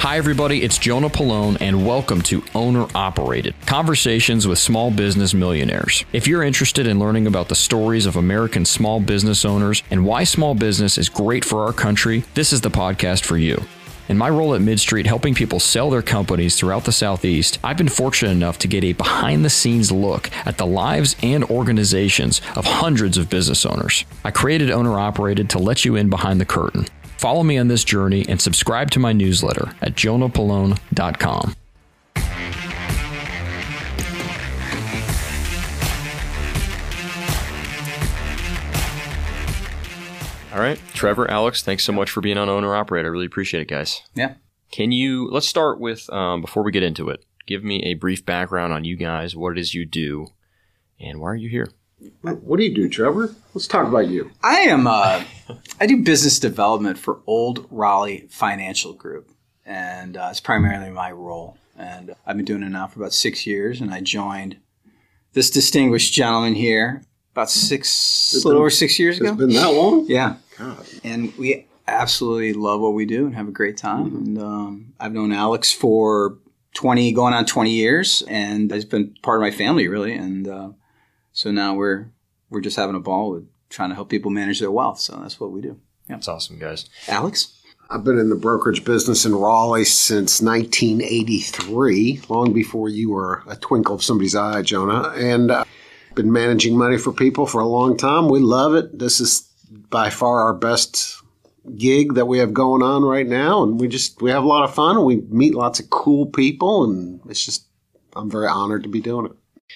Hi, everybody, it's Jonah Pollone, and welcome to Owner Operated Conversations with Small Business Millionaires. If you're interested in learning about the stories of American small business owners and why small business is great for our country, this is the podcast for you. In my role at MidStreet, helping people sell their companies throughout the Southeast, I've been fortunate enough to get a behind the scenes look at the lives and organizations of hundreds of business owners. I created Owner Operated to let you in behind the curtain. Follow me on this journey and subscribe to my newsletter at jonahpollone.com. All right, Trevor, Alex, thanks so much for being on Owner Operator. I really appreciate it, guys. Yeah. Can you, let's start with, um, before we get into it, give me a brief background on you guys, what it is you do, and why are you here? What do you do, Trevor? Let's talk about you. I am. Uh, I do business development for Olde Raleigh Financial Group, and uh, it's primarily my role. And I've been doing it now for about six years. And I joined this distinguished gentleman here about six, it's a little over six years ago. It's been that long? Yeah. God. And we absolutely love what we do and have a great time. And um, I've known Alex for 20, going on 20 years, and he's been part of my family, really. And uh, so now we're we're just having a ball with trying to help people manage their wealth. So that's what we do. Yeah. That's awesome, guys. Alex? I've been in the brokerage business in Raleigh since 1983, long before you were a twinkle of somebody's eye, Jonah. And uh, been managing money for people for a long time. We love it. This is by far our best gig that we have going on right now, and we just we have a lot of fun and we meet lots of cool people, and it's just I'm very honored to be doing it.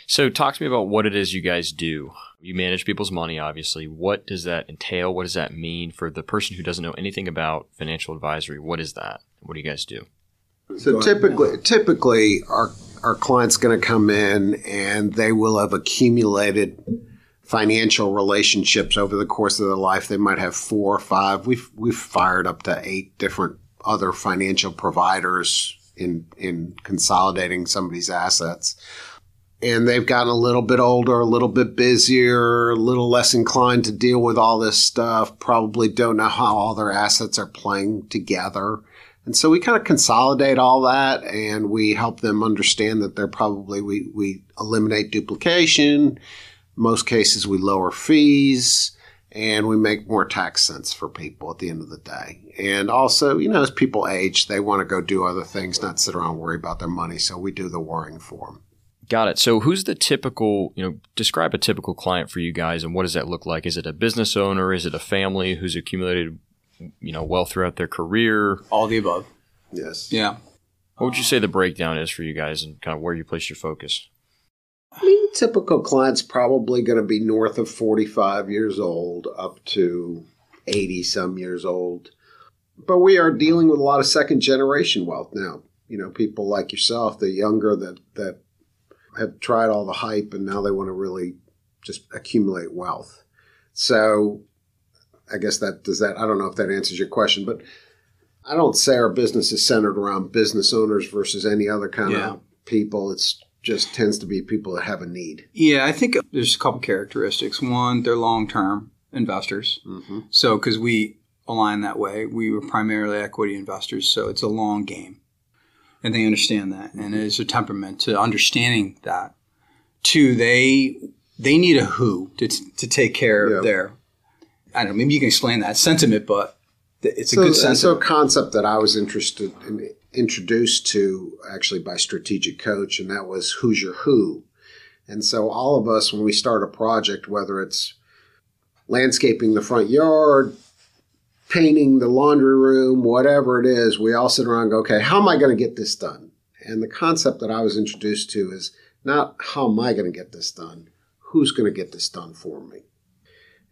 So, talk to me about what it is you guys do. You manage people's money, obviously. What does that entail? What does that mean for the person who doesn't know anything about financial advisory? What is that? What do you guys do? So typically, typically our our client's going to come in and they will have accumulated financial relationships over the course of their life. They might have four or five. We've we've fired up to eight different other financial providers in in consolidating somebody's assets. And they've gotten a little bit older, a little bit busier, a little less inclined to deal with all this stuff, probably don't know how all their assets are playing together. And so we kind of consolidate all that and we help them understand that they're probably, we, we eliminate duplication. Most cases we lower fees and we make more tax sense for people at the end of the day. And also, you know, as people age, they want to go do other things, not sit around and worry about their money. So we do the worrying for them. Got it. So, who's the typical, you know, describe a typical client for you guys and what does that look like? Is it a business owner? Is it a family who's accumulated, you know, wealth throughout their career? All the above. Yes. Yeah. What would you say the breakdown is for you guys and kind of where you place your focus? I mean, typical client's probably going to be north of 45 years old up to 80 some years old. But we are dealing with a lot of second generation wealth now. You know, people like yourself, the younger that, that have tried all the hype and now they want to really just accumulate wealth. So I guess that does that. I don't know if that answers your question, but I don't say our business is centered around business owners versus any other kind Yeah. of people. It's just tends to be people that have a need. Yeah, I think there's a couple characteristics. One, they're long term investors. Mm-hmm. So, because we align that way, we were primarily equity investors. So, it's a long game. And they understand that. And it's a temperament to understanding that. Two, they they need a who to, to take care Yeah. of their, I don't know, maybe you can explain that sentiment, but it's a so, good uh, sense so a concept that I was interested in, introduced to actually by Strategic Coach, and that was who's your who. And so all of us, when we start a project, whether it's landscaping the front yard, painting the laundry room, whatever it is, we all sit around and go, okay, how am I going to get this done? And the concept that I was introduced to is not how am I going to get this done, who's going to get this done for me?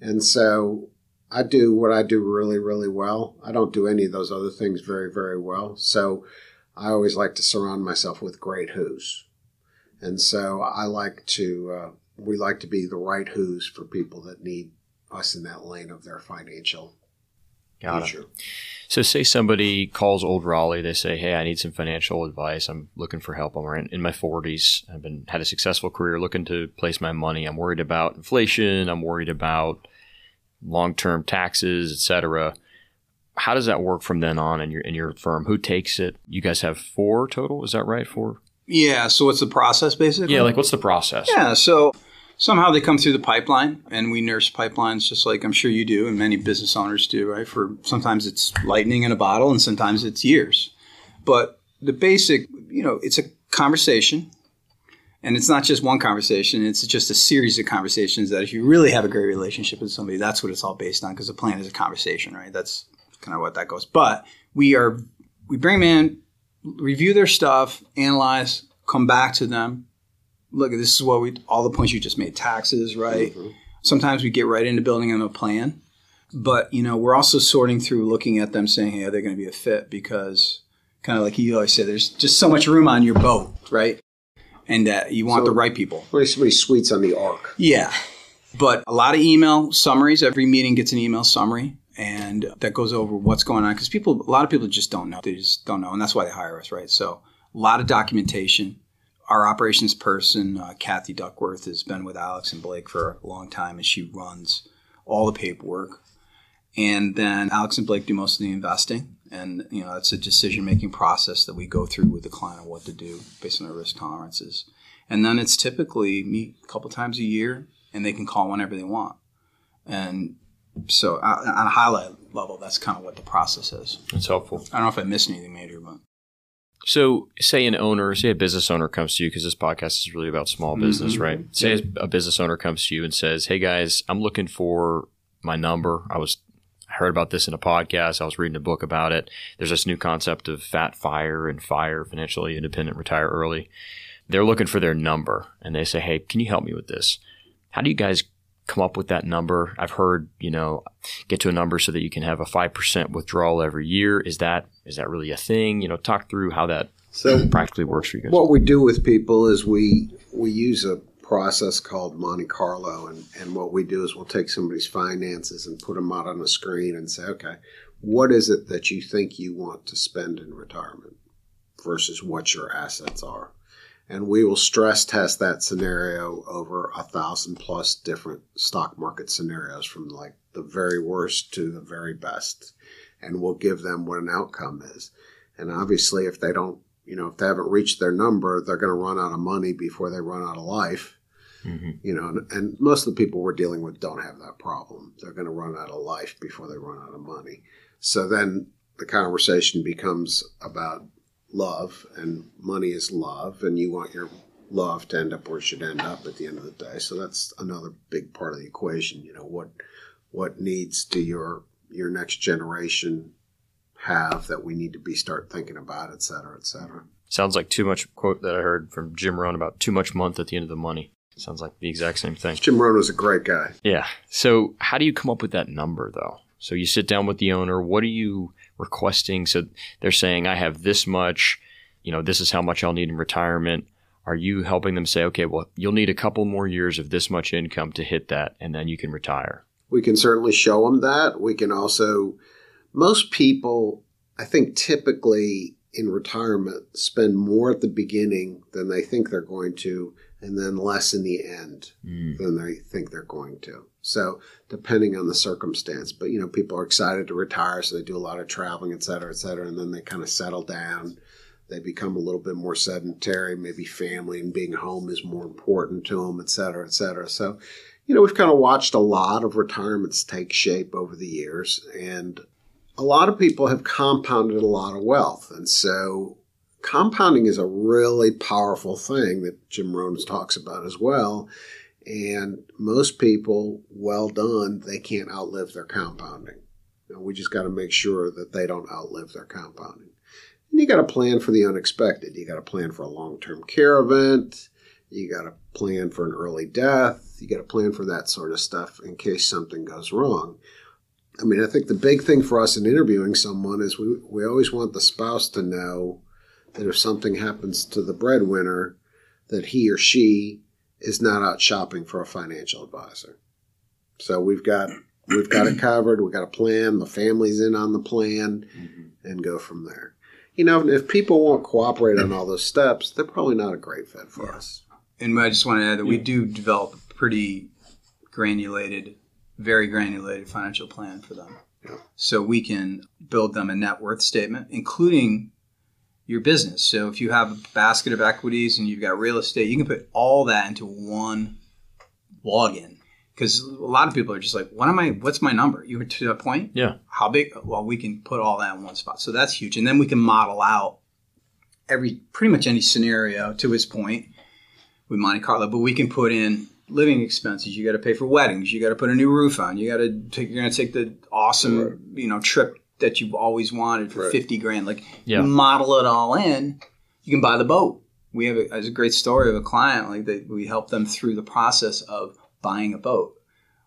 And so I do what I do really, really well. I don't do any of those other things very, very well. So I always like to surround myself with great who's. And so I like to, uh, we like to be the right who's for people that need us in that lane of their financial Got it. So, say somebody calls Olde Raleigh. They say, "Hey, I need some financial advice. I'm looking for help. I'm in, in my 40s. I've been had a successful career, looking to place my money. I'm worried about inflation. I'm worried about long-term taxes, etc." how does that work from then on in your in your firm? Who takes it? You guys have four total, is that right? Four? Yeah. So what's the process basically? Yeah, like what's the process? Yeah. So somehow they come through the pipeline, and we nurse pipelines just like I'm sure you do, and many business owners do, right? For sometimes it's lightning in a bottle, and sometimes it's years. But the basic, you know, it's a conversation. And it's not just one conversation, it's just a series of conversations that if you really have a great relationship with somebody, that's what it's all based on because the plan is a conversation, right? That's kind of what that goes. But we are, we bring them in, review their stuff, analyze, come back to them. Look, this is what we, all the points you just made, taxes, right? Mm-hmm. Sometimes we get right into building them a plan. But, you know, we're also sorting through looking at them saying, hey, are they going to be a fit? Because kind of like you always say, there's just so much room on your boat, right? and uh, you want so, the right people. What somebody sweets on the arc. Yeah, but a lot of email summaries. Every meeting gets an email summary, and that goes over what's going on because people, a lot of people just don't know. They just don't know, and that's why they hire us, right? So a lot of documentation. Our operations person, uh, Kathy Duckworth, has been with Alex and Blake for a long time, and she runs all the paperwork. And then Alex and Blake do most of the investing and you know it's a decision making process that we go through with the client on what to do based on their risk tolerances. And then it's typically meet a couple times a year and they can call whenever they want. And so on a high level that's kind of what the process is. It's helpful. I don't know if i missed anything major but so, say an owner, say a business owner comes to you because this podcast is really about small business, mm-hmm. right? Say a business owner comes to you and says, "Hey guys, I'm looking for my number. I was I heard about this in a podcast. I was reading a book about it. There's this new concept of fat fire and fire financially independent, retire early. They're looking for their number and they say, Hey, can you help me with this? How do you guys come up with that number? I've heard, you know, get to a number so that you can have a 5% withdrawal every year. Is that, is that really a thing? You know, talk through how that so practically works for you guys. What we do with people is we, we use a process called Monte Carlo. And, and what we do is we'll take somebody's finances and put them out on a screen and say, okay, what is it that you think you want to spend in retirement versus what your assets are? And we will stress test that scenario over a thousand plus different stock market scenarios from like the very worst to the very best. And we'll give them what an outcome is. And obviously, if they don't, you know, if they haven't reached their number, they're going to run out of money before they run out of life. Mm-hmm. You know, and, and, most of the people we're dealing with don't have that problem. They're going to run out of life before they run out of money. So then the conversation becomes about love, and money is love, and you want your love to end up where it should end up at the end of the day. So that's another big part of the equation. You know, what what needs do your your next generation have that we need to be start thinking about, et cetera, et cetera. Sounds like too much quote that I heard from Jim Rohn about too much month at the end of the money. Sounds like the exact same thing. Jim Rohn was a great guy. Yeah. So how do you come up with that number though? So you sit down with the owner. What are you requesting? So they're saying, I have this much, you know, this is how much I'll need in retirement. Are you helping them say, okay, well, you'll need a couple more years of this much income to hit that, and then you can retire? We can certainly show them that. We can also, most people, I think typically in retirement, spend more at the beginning than they think they're going to and then less in the end mm. than they think they're going to. So depending on the circumstance, but you know, people are excited to retire, so they do a lot of traveling, et cetera, et cetera, and then they kind of settle down. They become a little bit more sedentary, maybe family and being home is more important to them, et cetera, et cetera. So, you know, we've kind of watched a lot of retirements take shape over the years, and a lot of people have compounded a lot of wealth. And so compounding is a really powerful thing that Jim Rohn talks about as well. And most people, well done, they can't outlive their compounding. You know, we just got to make sure that they don't outlive their compounding. And you got to plan for the unexpected. You got to plan for a long term care event. You got to plan for an early death. You got to plan for that sort of stuff in case something goes wrong. I mean, I think the big thing for us in interviewing someone is we, we always want the spouse to know that if something happens to the breadwinner, that he or she is not out shopping for a financial advisor. So we've got we've got it covered. We've got a plan. The family's in on the plan, mm-hmm. and go from there. You know, if people won't cooperate on all those steps, they're probably not a great fit for yeah. us. And I just want to add that we do develop a pretty granulated, very granulated financial plan for them. Yeah. So we can build them a net worth statement, including your business. So if you have a basket of equities and you've got real estate, you can put all that into one login. Because a lot of people are just like, "What am I? What's my number?" You were to that point. Yeah. How big? Well, we can put all that in one spot. So that's huge, and then we can model out every pretty much any scenario to his point with Monte Carlo. But we can put in living expenses. You got to pay for weddings. You got to put a new roof on. You got to take. You're going to take the awesome, Right. you know, trip that you've always wanted for Right. fifty grand. Like Yeah. you model it all in. You can buy the boat. We have a, a great story of a client like that. We helped them through the process of buying a boat,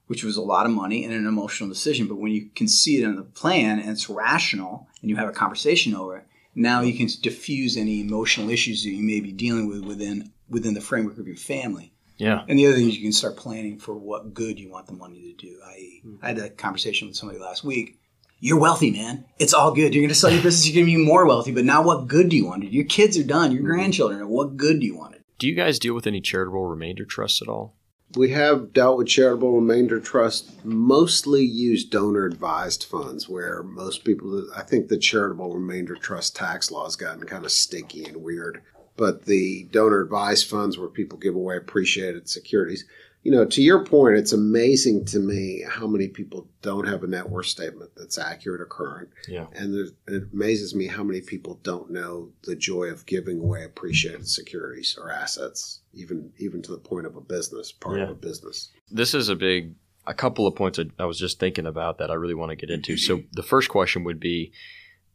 which was a lot of money and an emotional decision. But when you can see it in the plan and it's rational, and you have a conversation over it, now you can diffuse any emotional issues that you may be dealing with within within the framework of your family. Yeah. And the other thing is you can start planning for what good you want the money to do. I mm. I had a conversation with somebody last week. You're wealthy, man. It's all good. You're going to sell your business. You're going to be more wealthy. But now, what good do you want to do? Your kids are done. Your mm-hmm. grandchildren. What good do you want to do? Do you guys deal with any charitable remainder trusts at all? We have dealt with charitable remainder trust, mostly use donor advised funds, where most people, I think the charitable remainder trust tax law has gotten kind of sticky and weird. But the donor advised funds where people give away appreciated securities, you know, to your point, it's amazing to me how many people don't have a net worth statement that's accurate or current. Yeah. And it amazes me how many people don't know the joy of giving away appreciated securities or assets, even even to the point of a business, part of a business. This is a big, a couple of points I was just thinking about that I really want to get into. So the first question would be,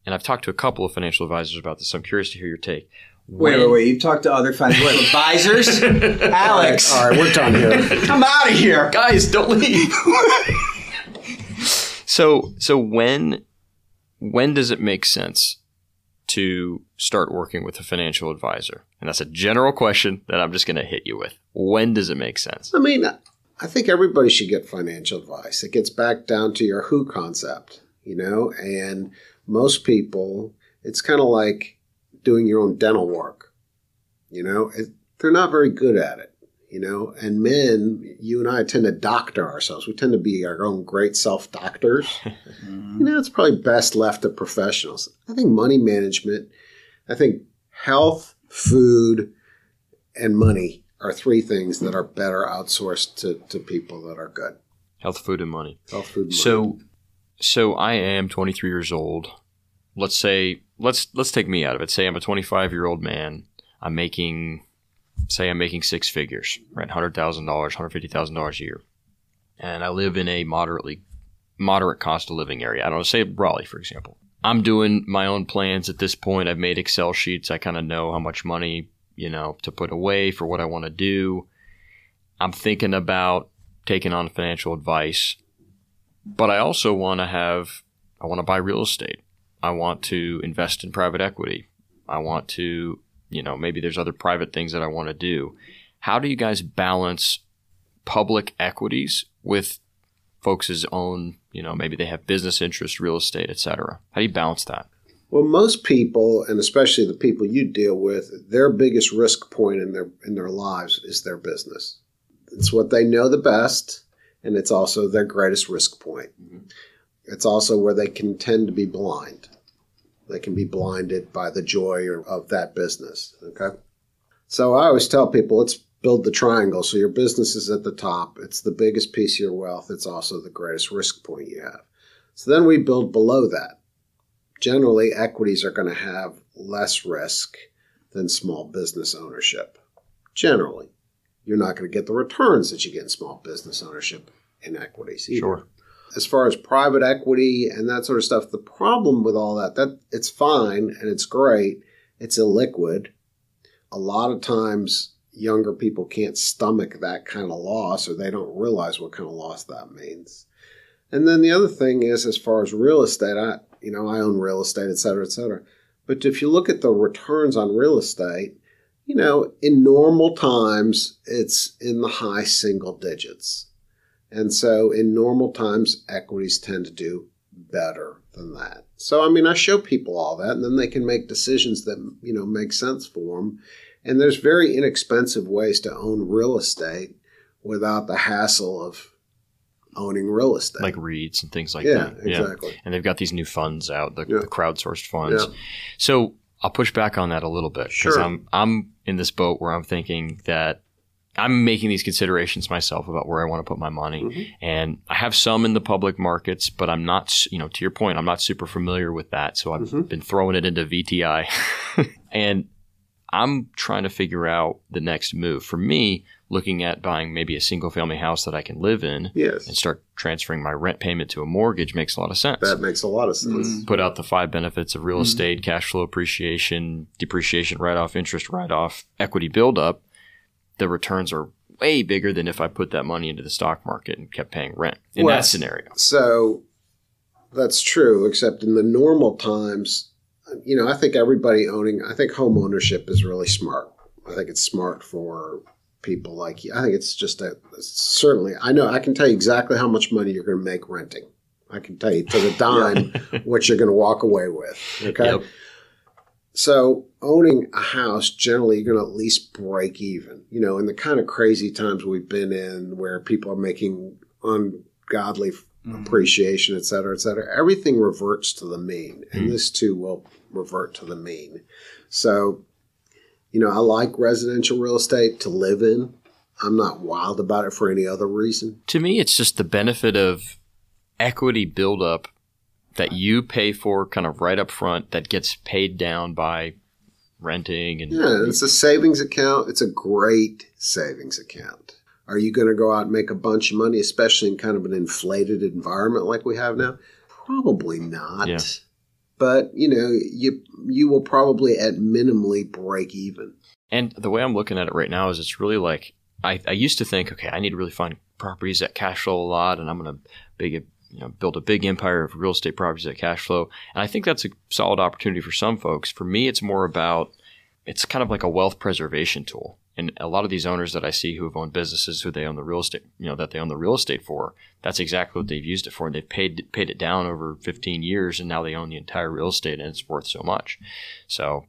and I've talked to a couple of financial advisors about this. So I'm curious to hear your take. Wait, wait, wait. You've talked to other financial advisors? Alex, All right, we're done here. come out of here. guys, don't leave. so, so when, when does it make sense to start working with a financial advisor? And that's a general question that I'm just going to hit you with. When does it make sense? I mean, I think everybody should get financial advice. It gets back down to your who concept, you know, and most people, it's kind of like doing your own dental work, you know, it, they're not very good at it, you know, and men, you and I tend to doctor ourselves. We tend to be our own great self doctors. you know, it's probably best left to professionals. I think money management, I think health, food, and money are three things that are better outsourced to, to people that are good. Health, food, and money. Health, food, money. So, so I am 23 years old. Let's say let's let's take me out of it. Say I'm a 25 year old man. I'm making, say I'm making six figures, right? Hundred thousand dollars, hundred fifty thousand dollars a year, and I live in a moderately moderate cost of living area. I don't know, say Raleigh, for example. I'm doing my own plans at this point. I've made Excel sheets. I kind of know how much money you know to put away for what I want to do. I'm thinking about taking on financial advice but I also want to have I want to buy real estate. I want to invest in private equity. I want to, you know, maybe there's other private things that I want to do. How do you guys balance public equities with folks' own, you know, maybe they have business interests, real estate, et cetera? How do you balance that? well, most people, and especially the people you deal with, their biggest risk point in their in their lives is their business. It's what they know the best, and it's also their greatest risk point. Mm-hmm. It's also where they can tend to be blind. They can be blinded by the joy of that business. Okay. So I always tell people let's build the triangle. So your business is at the top. It's the biggest piece of your wealth. It's also the greatest risk point you have. So then we build below that. Generally, equities are going to have less risk than small business ownership. Generally, you're not going to get the returns that you get in small business ownership in equities. Either Sure. As far as private equity and that sort of stuff, the problem with all that, that it's fine and it's great. It's illiquid. A lot of times younger people can't stomach that kind of loss or they don't realize what kind of loss that means. And then the other thing is as far as real estate, I you know, I own real estate, et cetera, et cetera. But if you look at the returns on real estate, you know, in normal times, it's in the high single digits. And so in normal times, equities tend to do better than that. So, I mean, I show people all that and then they can make decisions that, you know, make sense for them. And there's very inexpensive ways to own real estate without the hassle of owning real estate. like REITs and things like yeah, that. exactly. And they've got these new funds out, the, Yeah. the crowdsourced funds. Yeah. So I'll push back on that a little bit because Sure. I'm I'm in this boat where I'm thinking that I'm making these considerations myself about where I want to put my money, Mhm. and I have some in the public markets, but I'm not, you know, to your point, I'm not super familiar with that, so I've Mhm. been throwing it into VTI, and I'm trying to figure out the next move for me. Looking at buying maybe a single family house that I can live in Yes, and start transferring my rent payment to a mortgage makes a lot of sense that makes a lot of sense. Mm. put out the five benefits of real Mhm. estate, cash flow appreciation, depreciation write off, interest write off, equity buildup, the returns are way bigger than if I put that money into the stock market and kept paying rent in Well, that scenario. So that's true, except in the normal times, you know, I think everybody owning, I think home ownership is really smart. I think it's smart for people like you. I think it's just a certainly, I know, I can tell you exactly how much money you're going to make renting. I can tell you to the dime what you're going to walk away with. Okay. Yep. So owning a house, generally, you're going to at least break even. You know, in the kind of crazy times we've been in where people are making ungodly Mhm. appreciation, et cetera, et cetera, everything reverts to the mean. And Mm. this too will revert to the mean. So, you know, I like residential real estate to live in. I'm not wild about it for any other reason. To me, it's just the benefit of equity buildup that you pay for kind of right up front that gets paid down by renting and Yeah, it's a savings account. It's a great savings account. Are you going to go out and make a bunch of money, especially in kind of an inflated environment like we have now? Probably not. Yeah. But you know, you you will probably at minimally break even. And the way I'm looking at it right now is it's really like I, I used to think, okay, I need to really find properties that cash flow a lot, and I'm going to big you know build a big empire of real estate properties that cash flow. And I think that's a solid opportunity for some folks. For me, it's more about it's kind of like a wealth preservation tool. And a lot of these owners that I see who have owned businesses who they own the real estate, you know, that they own the real estate for, that's exactly what they've used it for. And they've paid paid it down over 15 years, and now they own the entire real estate, and it's worth so much. So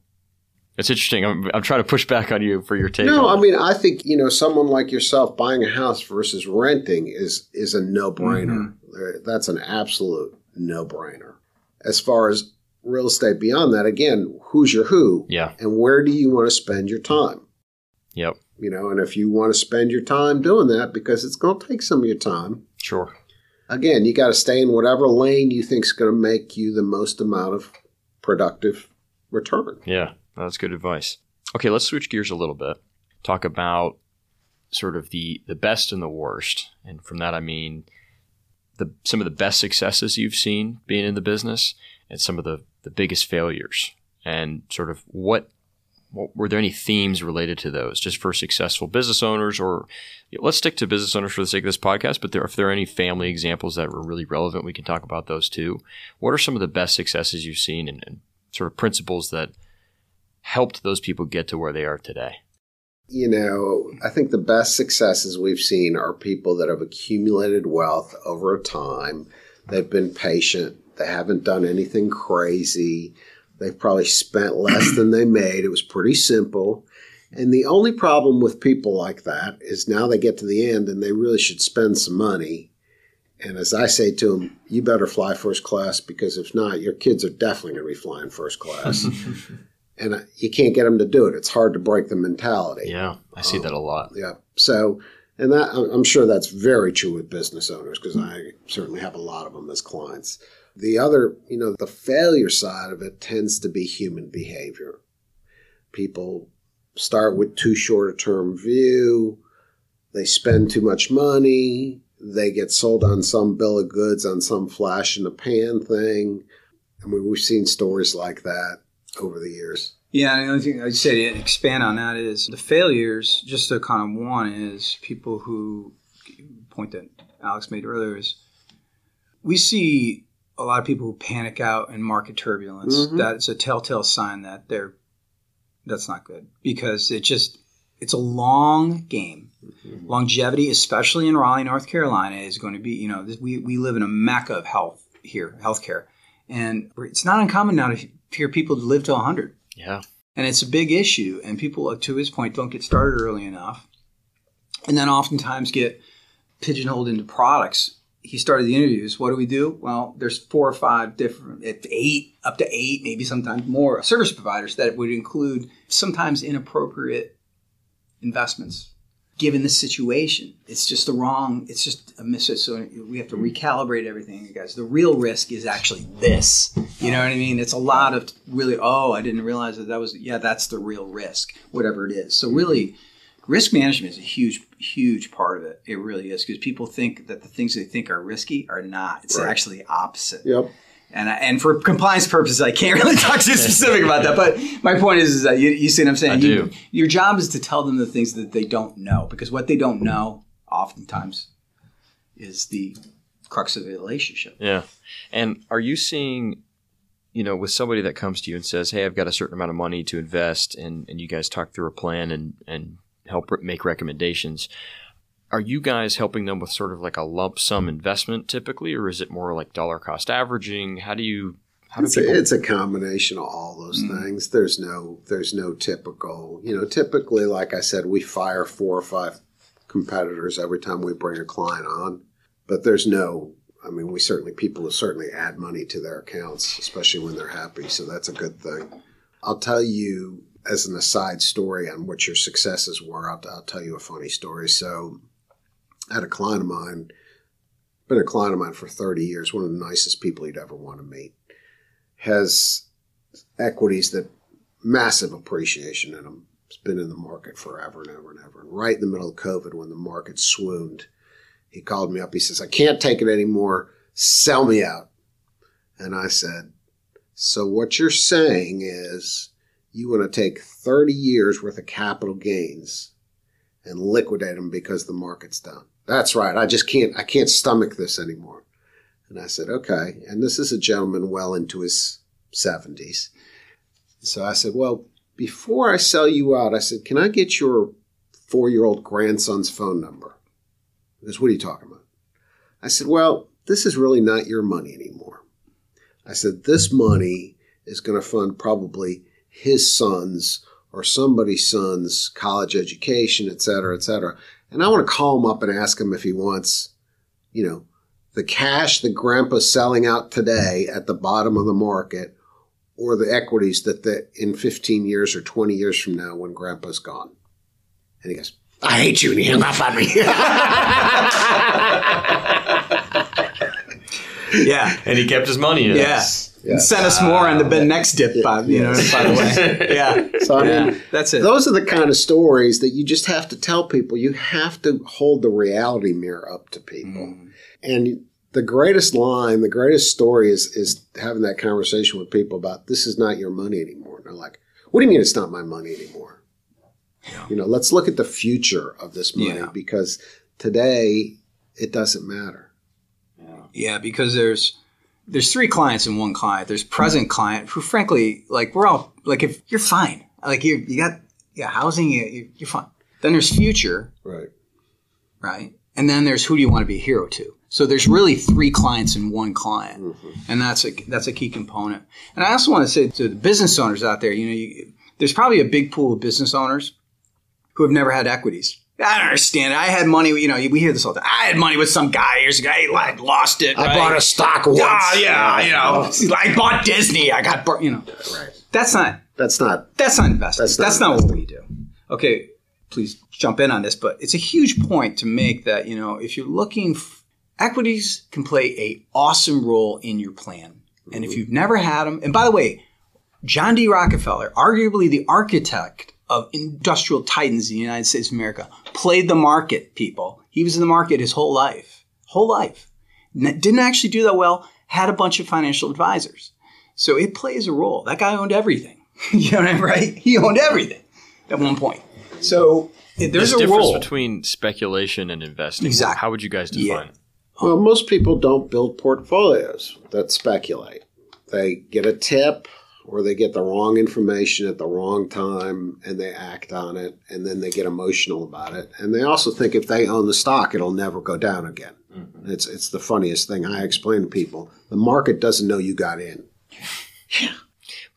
it's interesting. I'm, I'm trying to push back on you for your take. No, I mean, I think you know, someone like yourself buying a house versus renting is is a no brainer. Mm-hmm. That's an absolute no brainer. As far as real estate beyond that, again, who's your who, Yeah. and where do you want to spend your time? Yep. You know, and if you want to spend your time doing that, because it's going to take some of your time. Sure. Again, you got to stay in whatever lane you think is going to make you the most amount of productive return. Yeah. That's good advice. Okay, let's switch gears a little bit. Talk about sort of the the best and the worst, and from that I mean the some of the best successes you've seen being in the business, and some of the the biggest failures, and sort of what. What, were there any themes related to those, just for successful business owners, or let's stick to business owners for the sake of this podcast? But there, if there are any family examples that were really relevant, we can talk about those too. What are some of the best successes you've seen, and, and sort of principles that helped those people get to where they are today? you know, I think the best successes we've seen are people that have accumulated wealth over a time. They've been patient. They haven't done anything crazy. They've probably spent less than they made. It was pretty simple. And the only problem with people like that is now they get to the end and they really should spend some money. And as I say to them, you better fly first class because if not, your kids are definitely going to be flying first class. and uh, you can't get them to do it. It's hard to break the mentality. Yeah, I see that a lot. Yeah. So, and that I'm- I'm sure that's very true with business owners because I certainly have a lot of them as clients. The other, you know, the failure side of it tends to be human behavior. People start with too short a term view. They spend too much money. They get sold on some bill of goods on some flash in the pan thing. I mean, we've seen stories like that over the years. Yeah, and the only thing I'd say to expand on that is the failures, just to kind of one, is people who, point that Alex made earlier, is we see a lot of people who panic out in market turbulence. Mhm. That's a telltale sign that they're, that's not good because it just, it's a long game. Longevity, especially in Raleigh, North Carolina, is going to be, you know, this, we, we live in a mecca of health here, healthcare. And it's not uncommon now to hear people live to 100 Yeah, and it's a big issue and people to his point don't get started early enough. And then oftentimes get pigeonholed into products. He started the interviews. What do we do? Well, there's four or five different, eight, up to eight, maybe sometimes more service providers that would include sometimes inappropriate investments given the situation. It's just the wrong, it's just a miss. So we have to recalibrate everything, you guys. The real risk is actually this. You know what I mean? It's a lot of really, oh, I didn't realize that that was, yeah, that's the real risk, whatever it is. So really, risk management is a huge, huge part of it. It really is because people think that the things they think are risky are not. It's Right. actually opposite. Yep. And, I, and for compliance purposes, I can't really talk too specific about that. But my point is, is that you, you see what I'm saying? I You- do. your job is to tell them the things that they don't know because what they don't know oftentimes is the crux of the relationship. Yeah. And are you seeing, you know, with somebody that comes to you and says, Hey, I've got a certain amount of money to invest and, and you guys talk through a plan and, and help make recommendations. Are you guys helping them with sort of like a lump sum investment typically, or is it more like dollar cost averaging? How do you, how do It's people? a, it's a combination of all those hmm. things. There's no there's no typical you know typically like I said we fire four or five competitors every time we bring a client on, but there's no I mean we certainly people will certainly add money to their accounts especially when they're happy so that's a good thing. I'll tell you as an aside story on what your successes were. I'll, I'll tell you a funny story. So had a client of mine, been a client of mine for 30 years, one of the nicest people you'd ever want to meet has equities that massive appreciation in them. It's been in the market forever and ever and ever. And right in the middle of COVID, when the market swooned, he called me up. He says, I can't take it anymore. Sell me out. And I said, So what you're saying is you want to take 30 years worth of capital gains and liquidate them because the market's down. That's right. I just can't, I can't stomach this anymore. And I said, okay. And this is a gentleman well into his 70s. So I said, well, before I sell you out, I said, can I get your four year old grandson's phone number? He goes, what are you talking about? I said, well, this is really not your money anymore. I said, this money is going to fund probably his son's or somebody's son's college education, et cetera, et cetera. And I want to call him up and ask him if he wants, you know, the cash that grandpa's selling out today at the bottom of the market or the equities that the, in 15 years or 20 years from now when grandpa's gone. And he goes, I hate you. And he hung up on me. Yeah. and he kept his money in. Yeah. Yeah. And send us more on the the next dip, by, you know, by the way. Yeah. So, I Yeah. mean, That's it. those are the kind of stories that you just have to tell people. You have to hold the reality mirror up to people. Mm. And the greatest line, the greatest story is is having that conversation with people about this is not your money anymore. And they're like, "What do you mean it's not my money anymore?" You know, let's look at the future of this money Yeah. because today it doesn't matter. Yeah, because there's there's three clients in one client. There's present mm-hmm. client who, frankly, like we're all like if you're fine, like you you got yeah housing, you, you- you're fine. Then there's future, Right. right? And then there's who do you want to be a hero to? So there's really three clients in one client, mm-hmm. and that's a that's a key component. And I also want to say to the business owners out there, you know, you, there's probably a big pool of business owners who have never had equities. I don't understand. it. I had money, you know, we hear this all the time. I had money with some guy years ago. I like, lost it. I right? bought a stock once. Ah, yeah, you know, I bought Disney. I got, you know, Right. that's not That's not that's not investing. That's That's not, not what we do. Okay, please jump in on this, but it's a huge point to make that you know if you're looking, f- equities can play a awesome role in your plan, and if you've never had them, and by the way, John D. Rockefeller, arguably the architect of industrial titans in the United States of America, played the market. People, he was in the market his whole life, whole life. Didn't actually do that well. Had a bunch of financial advisors. So it plays a role. That guy owned everything. you know what I mean, right? He owned everything at one point. So there's There's a difference role. between speculation and investing. Exactly. How would you guys Yeah. define it? Well, most people don't build portfolios that speculate. They get a tip or they get the wrong information at the wrong time and they act on it and then they get emotional about it. And they also think if they own the stock, it'll never go down again. Mm-hmm. It's, it's the funniest thing I explain to people. The market doesn't know you got in. Yeah.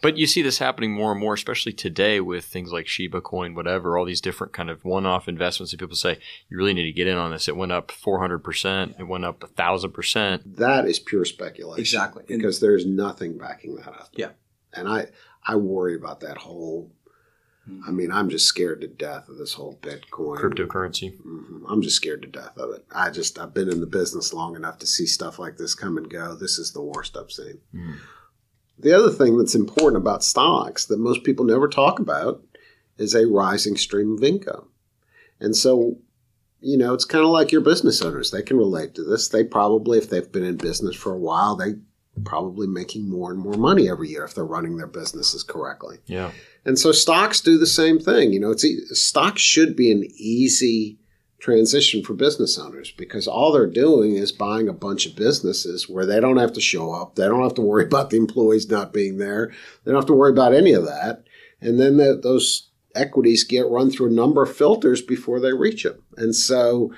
But you see this happening more and more, especially today with things like Shiba Coin, whatever, all these different kind of one-off investments that people say you really need to get in on this. It went up 400%, it went up 1000%. That is pure speculation. Exactly. Because there's nothing backing that up. Yeah. And I I worry about that whole I mean, I'm just scared to death of this whole Bitcoin cryptocurrency. Mm-hmm. I'm just scared to death of it. I just I've been in the business long enough to see stuff like this come and go. This is the worst I've seen. Mm. The other thing that's important about stocks that most people never talk about is a rising stream of income. And so, you know, it's kind of like your business owners. They can relate to this. They probably, if they've been in business for a while, they probably making more and more money every year if they're running their businesses correctly. Yeah. And so stocks do the same thing. You know, it's stocks should be an easy transition for business owners because all they're doing is buying a bunch of businesses where they don't have to show up. They don't have to worry about the employees not being there. They don't have to worry about any of that. And then the, those equities get run through a number of filters before they reach them. And so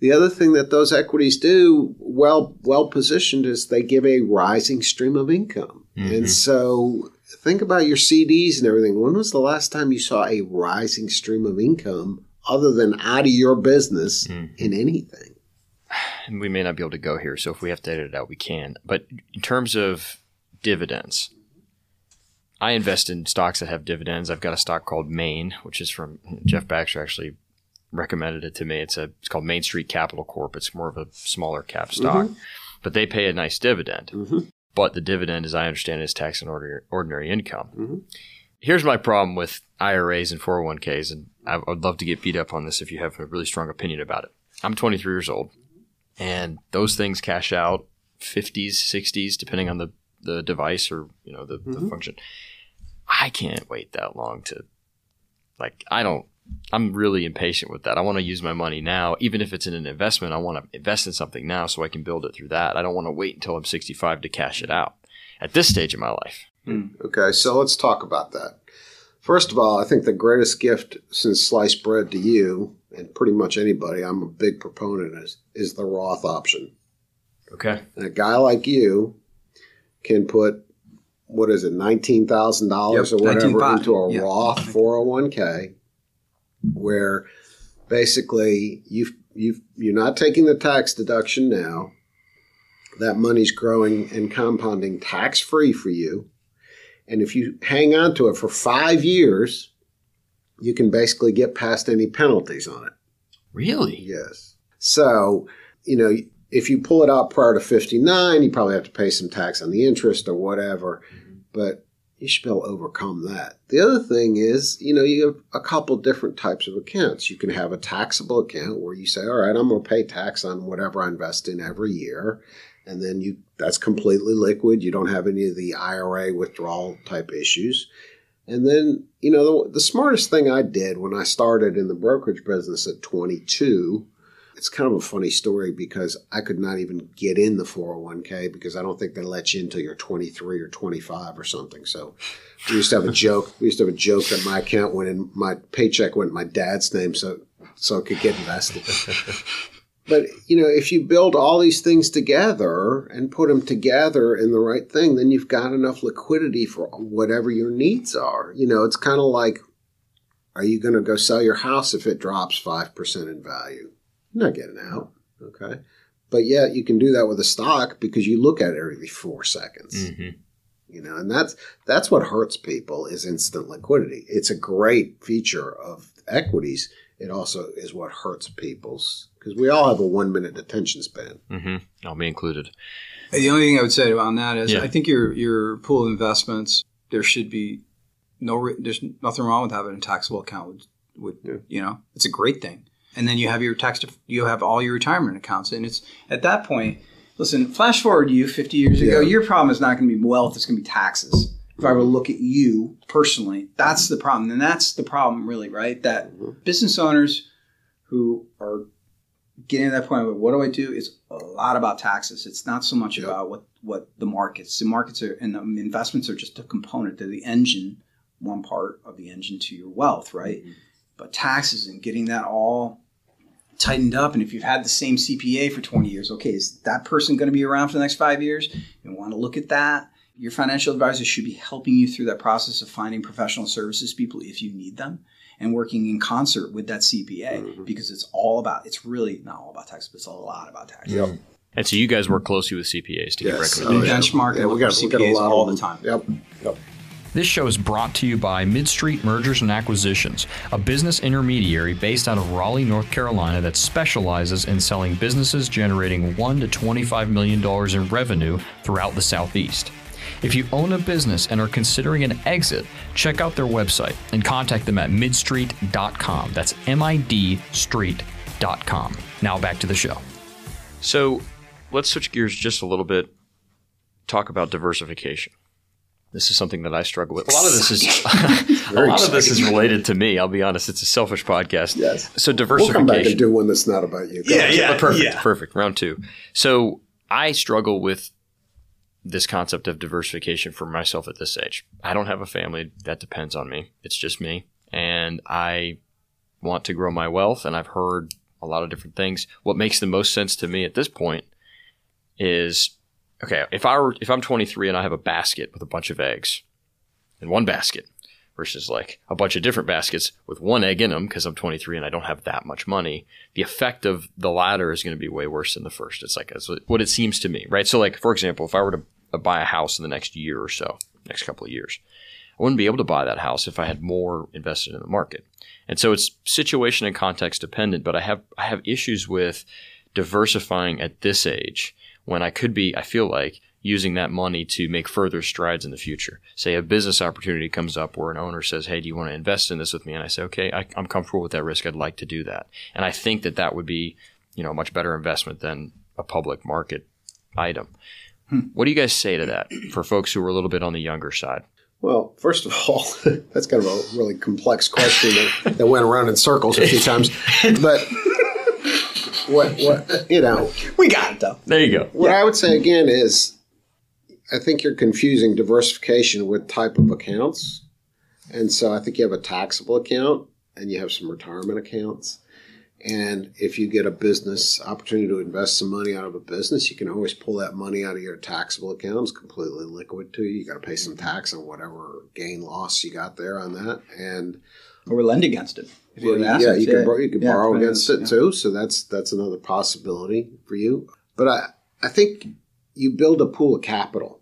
the other thing that those equities do, well well positioned, is they give a rising stream of income. Mm-hmm. And so think about your CDs and everything. When was the last time you saw a rising stream of income other than out of your business mm-hmm. in anything? And we may not be able to go here, so if we have to edit it out, we can. But in terms of dividends, I invest in stocks that have dividends. I've got a stock called Main, which is from Jeff Baxter actually recommended it to me. It's a it's called Main Street Capital Corp. It's more of a smaller cap stock, mm-hmm. but they pay a nice dividend. Mm-hmm. But the dividend, as I understand, is tax on ordinary, ordinary income. Mm-hmm. Here's my problem with IRAs and 401ks, and I would love to get beat up on this if you have a really strong opinion about it. I'm 23 years old, and those things cash out 50s, 60s, depending on the, the device or you know the, the mm-hmm. function. I can't wait that long to like I don't I'm really impatient with that. I want to use my money now, even if it's in an investment. I want to invest in something now so I can build it through that. I don't want to wait until I'm 65 to cash it out at this stage of my life. Hmm. Okay, so let's talk about that. First of all, I think the greatest gift since sliced bread to you and pretty much anybody, I'm a big proponent is is the Roth option. Okay, and a guy like you can put what is it, nineteen thousand dollars or whatever into a yep. Roth 401k where basically you you you're not taking the tax deduction now. That money's growing and compounding tax free for you. And if you hang on to it for five years, you can basically get past any penalties on it. Really? Yes. So, you know, if you pull it out prior to 59, you probably have to pay some tax on the interest or whatever. Mm-hmm. But you should be able to overcome that. The other thing is, you know, you have a couple different types of accounts. You can have a taxable account where you say, all right, I'm going to pay tax on whatever I invest in every year. And then you that's completely liquid. You don't have any of the IRA withdrawal type issues. And then, you know, the, the smartest thing I did when I started in the brokerage business at 22 it's kind of a funny story because I could not even get in the 401k because I don't think they let you in until you're 23 or 25 or something. So we used to have a joke. We used to have a joke that my account went in, my paycheck went in my dad's name so so it could get invested. but you know, if you build all these things together and put them together in the right thing, then you've got enough liquidity for whatever your needs are. You know, it's kind of like, are you going to go sell your house if it drops five percent in value? You're not getting out. Okay. But yet you can do that with a stock because you look at it every four seconds. Mm-hmm. You know, and that's that's what hurts people is instant liquidity. It's a great feature of equities. It also is what hurts people's because we all have a one minute attention span. Mm-hmm. I'll be included. The only thing I would say on that is yeah. I think your your pool of investments there should be no there's nothing wrong with having a taxable account with, with yeah. you know it's a great thing and then you have your tax you have all your retirement accounts and it's at that point listen flash forward to you 50 years ago yeah. your problem is not going to be wealth it's going to be taxes if i were to look at you personally that's the problem and that's the problem really right that mm-hmm. business owners who are getting to that point of what do i do is a lot about taxes it's not so much yeah. about what what the markets the markets are and the investments are just a component they're the engine one part of the engine to your wealth right mm-hmm. but taxes and getting that all tightened up and if you've had the same cpa for 20 years okay is that person going to be around for the next five years you want to look at that Your financial advisor should be helping you through that process of finding professional services people if you need them and working in concert with that CPA Mm-hmm. because it's all about, it's really not all about tax, but it's a lot about tax. Yep. And so you guys work closely with CPAs to get Yes. We Oh, yeah. benchmark and Yeah, we look got, for we got a CPAs lot all of the time. Yep. Yep. This show is brought to you by Midstreet Mergers and Acquisitions, a business intermediary based out of Raleigh, North Carolina that specializes in selling businesses generating 1 to 25 million dollars in revenue throughout the Southeast. If you own a business and are considering an exit, check out their website and contact them at midstreet.com. That's M I D street.com. Now back to the show. So, let's switch gears just a little bit. Talk about diversification. This is something that I struggle with. A lot of this is a lot of this is related to me. I'll be honest. It's a selfish podcast. Yes. So diversification. We'll come back and do one that's not about you. Go Yeah, ahead. yeah. perfect. Perfect. Round two. So I struggle with this concept of diversification for myself at this age. I don't have a family that depends on me. It's just me, and I want to grow my wealth. And I've heard a lot of different things. What makes the most sense to me at this point is okay. If I were if I'm 23 and I have a basket with a bunch of eggs in one basket versus like a bunch of different baskets with one egg in them because I'm 23 and I don't have that much money, the effect of the latter is going to be way worse than the first. It's like that's what it seems to me, right? So, like for example, if I were to uh, buy a house in the next year or so, next couple of years, I wouldn't be able to buy that house if I had more invested in the market. And so it's situation and context dependent, but I have I have issues with diversifying at this age when I could be, I feel like, using that money to make further strides in the future. Say a business opportunity comes up where an owner says, Hey, do you want to invest in this with me? And I say, Okay, I, I'm comfortable with that risk. I'd like to do that. And I think that that would be, you know, a much better investment than a public market item. Hmm. What do you guys say to that for folks who are a little bit on the younger side? Well, first of all, that's kind of a really complex question that, that went around in circles a few times. But what, what uh, you know, We got it though. There you go. what I would say again is, I think you're confusing diversification with type of accounts, and so I think you have a taxable account and you have some retirement accounts. And if you get a business opportunity to invest some money out of a business, you can always pull that money out of your taxable account. It's completely liquid to you. You got to pay some tax on whatever gain loss you got there on that. And Or lend against it. If you have yeah, assets, you can borrow, you can Yeah, borrow against it's- it too. So that's that's another possibility for you. But I I think you build a pool of capital,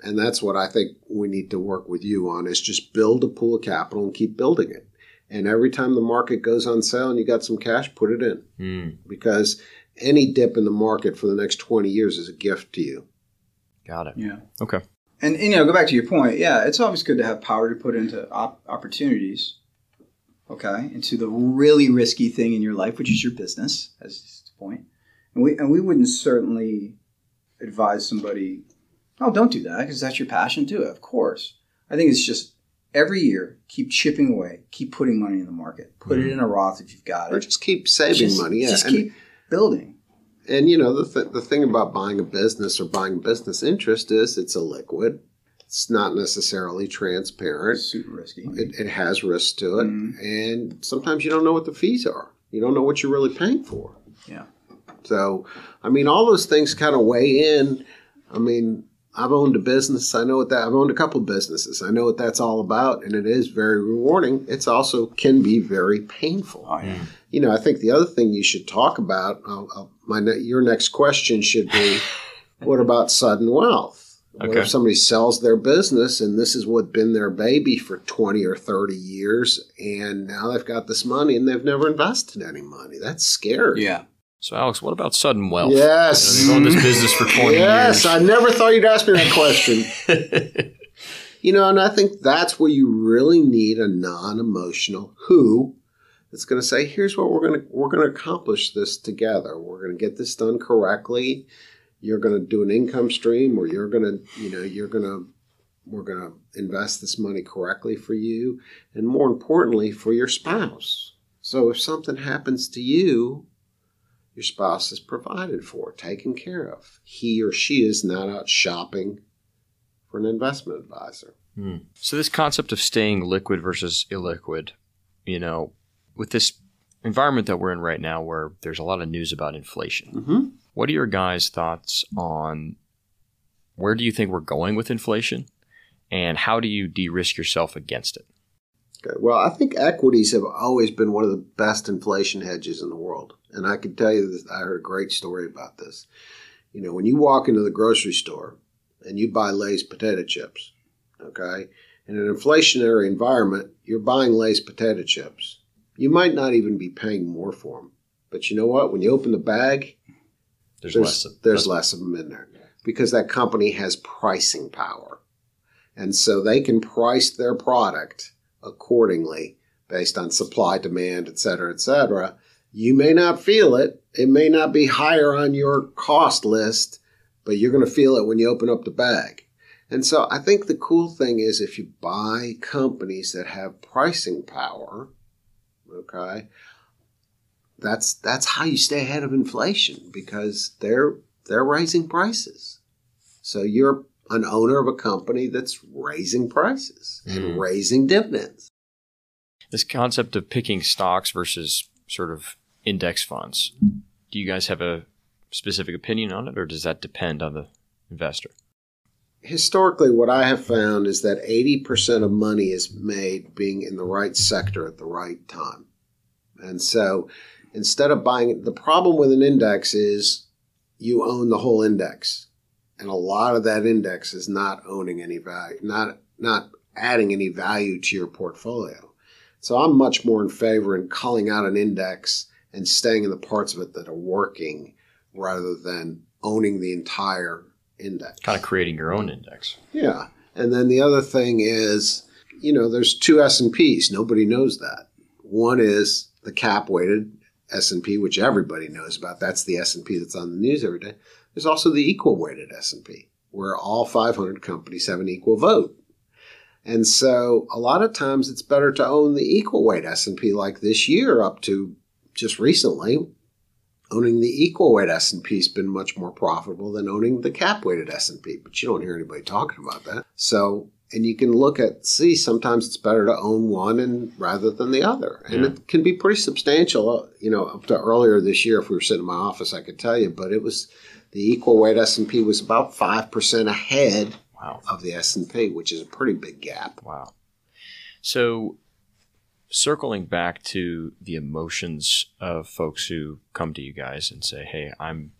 and that's what I think we need to work with you on is just build a pool of capital and keep building it. And every time the market goes on sale and you got some cash, put it in Mm, because any dip in the market for the next twenty years is a gift to you. got it. Yeah. Okay. And, you know, go back to your point. Yeah, it's always good to have power to put into op- opportunities. Okay, into the really risky thing in your life, which is your business. as the point. And we and we wouldn't certainly advise somebody, oh, don't do that because that's your passion. Do it, of course. I think it's just every year keep chipping away, keep putting money in the market, put it mm-hmm. in a Roth if you've got it, Or just keep saving Just- money. Yeah, just and- keep building. And you know the th- the thing about buying a business or buying business interest is it's illiquid. It's not necessarily transparent. It's super risky. It, it has risk to it, Mhm. and sometimes you don't know what the fees are. You don't know what you're really paying for. Yeah. So, I mean, all those things kind of weigh in. I mean, I've owned a business. I know what that. I've owned a couple of businesses. I know what that's all about, and it is very rewarding. It's also can be very painful Oh yeah. you know, I think the other thing you should talk about, I'll, I'll, my ne- your next question should be, what about sudden wealth? What Okay. if somebody sells their business and this is what been their baby for twenty or thirty years, and now they've got this money and they've never invested any money? That's scary. Yeah. So, Alex, what about sudden wealth? Yes. You know, you've owned this business for 20 yes, years. I never thought you'd ask me that question. You know, and I think that's where you really need a non-emotional who that's going to say, "Here's what we're going to we're going to accomplish this together. We're going to get this done correctly. You're going to do an income stream, or you're going to, you know, you're going to we're going to invest this money correctly for you, and more importantly, for your spouse. So if something happens to you." Your spouse is provided for, taken care of. He or she is not out shopping for an investment advisor. Hmm. So this concept of staying liquid versus illiquid, you know, with this environment that we're in right now where there's a lot of news about inflation. Mm-hmm. What are your guys' thoughts on Where do you think we're going with inflation? And how do you de risk yourself against it? Okay. Well, I think equities have always been one of the best inflation hedges in the world. And I can tell you that I heard a great story about this. You know, when you walk into the grocery store and you buy Lay's potato chips, okay, in an inflationary environment, you're buying Lay's potato chips. You might not even be paying more for them. But you know what? When you open the bag, There's, there's, less. Of, there's less of them in there because that company has pricing power. And so they can price their product accordingly based on supply, demand, et cetera, et cetera. You may not feel it. It may not be higher on your cost list, but you're going to feel it when you open up the bag. And so I think the cool thing is if you buy companies that have pricing power, okay, that's that's how you stay ahead of inflation because they're they're raising prices. So you're an owner of a company that's raising prices and Mhm. raising dividends. this concept of picking stocks versus sort of index funds. Do you guys have a specific opinion on it, or does that depend on the investor? Historically, what I have found is that 80% of money is made being in the right sector at the right time. And so instead of buying, the problem with an index is you own the whole index. And a lot of that index is not owning any value, not, not adding any value to your portfolio. So I'm much more in favor in culling out an index and staying in the parts of it that are working rather than owning the entire index. Kind of creating your own index. Yeah. And then the other thing is, you know, there's two S&Ps. Nobody knows that. One is the cap weighted S&P, which everybody knows about. That's the S&P that's on the news every day. There's also the equal weighted S&P, where all 500 companies have an equal vote. And so a lot of times it's better to own the equal weight S&P like this year up to just recently owning the equal weight S&P has been much more profitable than owning the cap weighted S&P, but you don't hear anybody talking about that. So, and you can look at see sometimes it's better to own one and rather than the other. And Yeah. it can be pretty substantial, uh, you know, up to earlier this year if we were sitting in my office I could tell you, but it was the equal weight S&P was about 5% ahead Wow. of the S&P, which is a pretty big gap. Wow. So, circling back to the emotions of folks who come to you guys and say, "Hey, I'm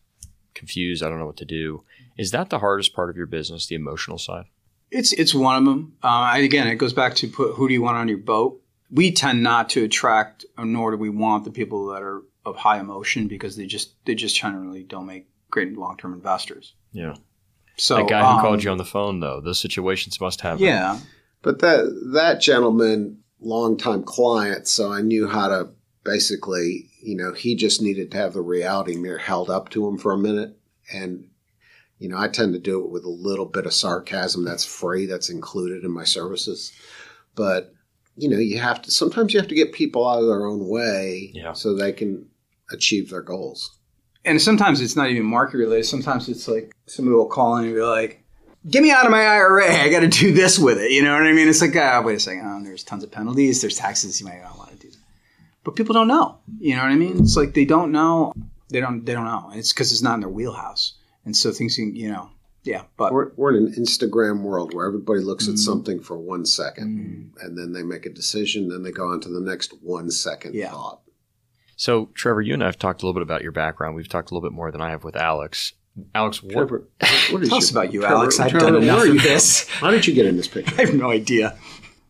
confused. I don't know what to do." Is that the hardest part of your business, the emotional side? It's it's one of them. Uh, again, it goes back to put who do you want on your boat. We tend not to attract, nor do we want the people that are of high emotion because they just they just generally don't make great long term investors. Yeah. So that guy who um, called you on the phone, though, those situations must have. yeah, But that that gentleman, longtime client, so I knew how to basically, you know, he just needed to have the reality mirror held up to him for a minute. And, you know, I tend to do it with a little bit of sarcasm that's free, that's included in my services. But, you know, you have to sometimes you have to get people out of their own way Yeah. so they can achieve their goals. and sometimes it's not even market related. Sometimes it's like somebody will call in and be like, "Get me out of my IRA. I got to do this with it." You know what I mean? It's like, ah, wait a second. Oh, there's tons of penalties. There's taxes. You might not want to do that. But people don't know. You know what I mean? It's like they don't know. They don't. They don't know. It's because it's not in their wheelhouse. And so things, can, you know, yeah. But We're, we're in an Instagram world where everybody looks at Mhm. something for one second Mm. and then they make a decision, then they go on to the next one second Yeah. thought. So, Trevor, you and I have talked a little bit about your background. We've talked a little bit more than I have with Alex. Alex, what, Trevor, what is Tell us about you, Trevor, Alex. I've Trevor, done enough of this. from? How did you get in this picture? I have no idea.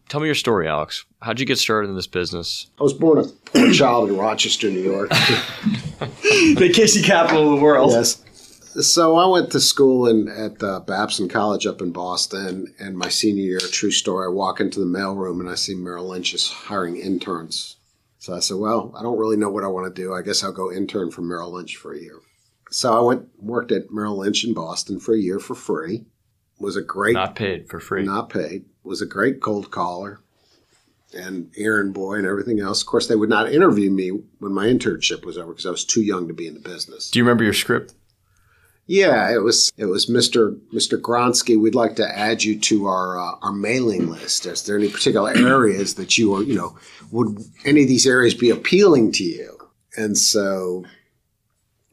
tell me your story, Alex. How did you get started in this business? I was born a poor child in Rochester, New York. the Vacation capital of the world. yes. So I went to school in, at uh, Babson College up in Boston, and my senior year, true story, I walk into the mailroom and I see Merrill Lynch is hiring interns. So I said, well, I don't really know what I want to do. I guess I'll go intern for Merrill Lynch for a year. So I went worked at Merrill Lynch in Boston for a year for free. Was a great Not paid for free. not paid. Was a great cold caller and errand boy and everything else. Of course, they would not interview me when my internship was over because I was too young to be in the business. Do you remember your script? Yeah, it was it was Mr. Mr. Gronsky. We'd like to add you to our uh, our mailing list. Is there any particular areas that you are, you know, would any of these areas be appealing to you? And so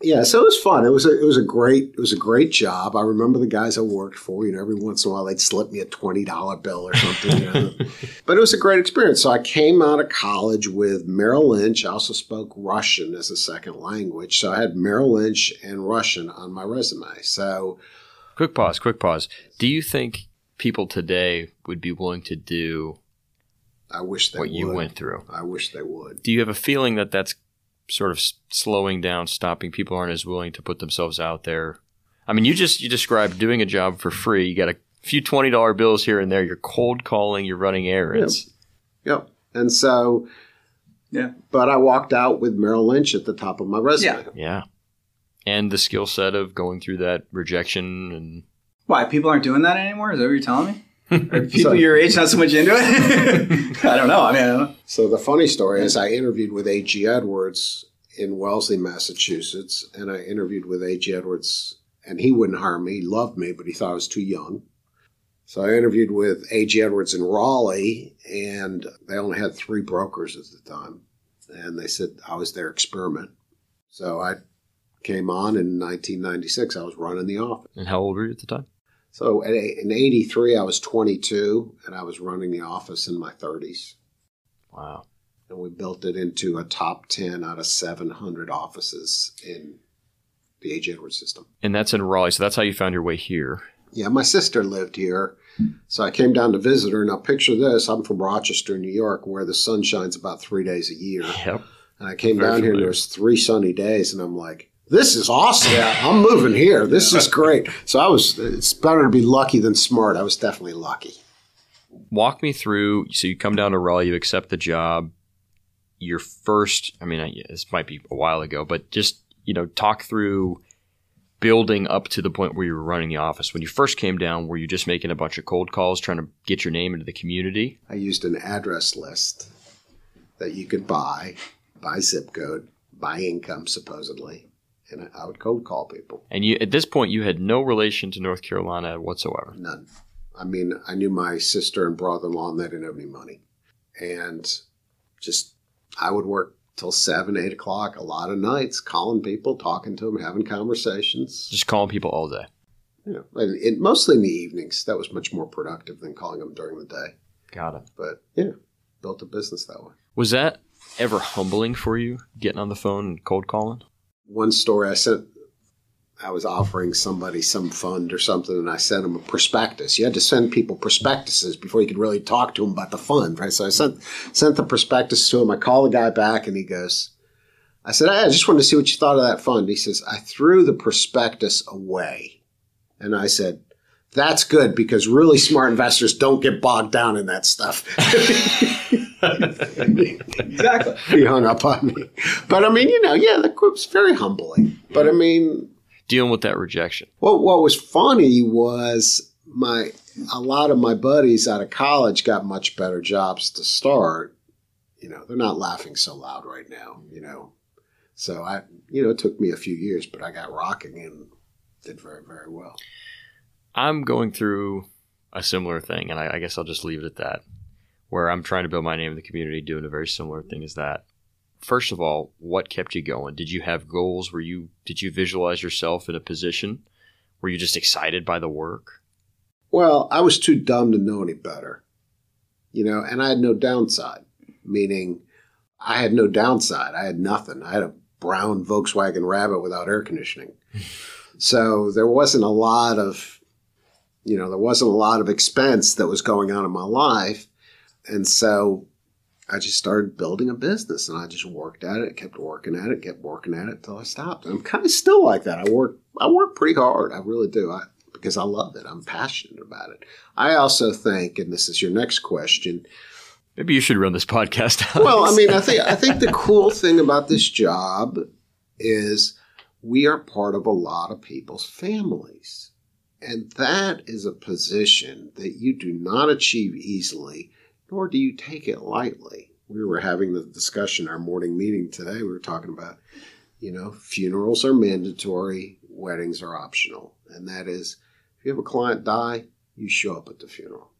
yeah, so it was fun. It was a, it was a great it was a great job. I remember the guys I worked for. You know, every once in a while they'd slip me a twenty dollar bill or something. You know? but it was a great experience. So I came out of college with Merrill Lynch. I also spoke Russian as a second language, so I had Merrill Lynch and Russian on my resume. So, quick pause. Quick pause. Do you think people today would be willing to do? I wish they what would. you went through. I wish they would. Do you have a feeling that that's sort of slowing down, stopping. People aren't as willing to put themselves out there. I mean, you just you described doing a job for free. You got a few twenty dollar bills here and there. You're cold calling. You're running errands. Yep. yep. And so, yeah. But I walked out with Merrill Lynch at the top of my resume. Yeah. Yeah. And the skill set of going through that rejection and. Why people aren't doing that anymore? Is that what you're telling me? Are people so, your age not so much into it? I don't know. I mean, I don't know. So the funny story is, I interviewed with A.G. Edwards in Wellesley, Massachusetts, and I interviewed with A.G. Edwards, and he wouldn't hire me. He loved me, but he thought I was too young. So I interviewed with A.G. Edwards in Raleigh, and they only had three brokers at the time, and they said I was their experiment. So I came on in 1996. I was running the office. And how old were you at the time? So in 83, I was 22 and I was running the office in my 30s. Wow. And we built it into a top 10 out of 700 offices in the A.G. Edwards system. And that's in Raleigh. So that's how you found your way here. Yeah, my sister lived here. So I came down to visit her. Now, picture this I'm from Rochester, New York, where the sun shines about three days a year. Yep. And I came Very down familiar. here and there was three sunny days, and I'm like, this is awesome. Yeah. I'm moving here. This yeah. is great. So I was, it's better to be lucky than smart. I was definitely lucky. Walk me through. So you come down to Raleigh, you accept the job. Your first, I mean, this might be a while ago, but just, you know, talk through building up to the point where you were running the office. When you first came down, were you just making a bunch of cold calls trying to get your name into the community? I used an address list that you could buy by zip code, by income, supposedly and I would cold call people. And you, at this point, you had no relation to North Carolina whatsoever. None. I mean, I knew my sister and brother-in-law, and they didn't have any money, and just I would work till seven, eight o'clock, a lot of nights, calling people, talking to them, having conversations. Just calling people all day. Yeah, and it, mostly in the evenings. That was much more productive than calling them during the day. Got it. But yeah, built a business that way. Was that ever humbling for you, getting on the phone and cold calling? One story I sent I was offering somebody some fund or something, and I sent them a prospectus. You had to send people prospectuses before you could really talk to them about the fund, right? So I sent sent the prospectus to him. I call the guy back, and he goes, "I said, hey, I just wanted to see what you thought of that fund." He says, "I threw the prospectus away," and I said, "That's good because really smart investors don't get bogged down in that stuff." exactly. He hung up on me. But I mean, you know, yeah, the group's very humbling. But I mean, dealing with that rejection. Well, what was funny was my a lot of my buddies out of college got much better jobs to start. You know, they're not laughing so loud right now. You know, so I, you know, it took me a few years, but I got rocking and did very, very well. I'm going through a similar thing, and I, I guess I'll just leave it at that where I'm trying to build my name in the community, doing a very similar thing as that. First of all, what kept you going? Did you have goals? Were you did you visualize yourself in a position? Were you just excited by the work? Well, I was too dumb to know any better. You know, and I had no downside, meaning I had no downside. I had nothing. I had a brown Volkswagen Rabbit without air conditioning. so there wasn't a lot of you know, there wasn't a lot of expense that was going on in my life and so I just started building a business and I just worked at it, kept working at it, kept working at it until I stopped. And I'm kind of still like that. I work I work pretty hard. I really do. I because I love it. I'm passionate about it. I also think, and this is your next question. Maybe you should run this podcast. Well, I mean, I think I think the cool thing about this job is we are part of a lot of people's families. And that is a position that you do not achieve easily nor do you take it lightly. We were having the discussion our morning meeting today. We were talking about, you know, funerals are mandatory, weddings are optional. And that is, if you have a client die, you show up at the funeral.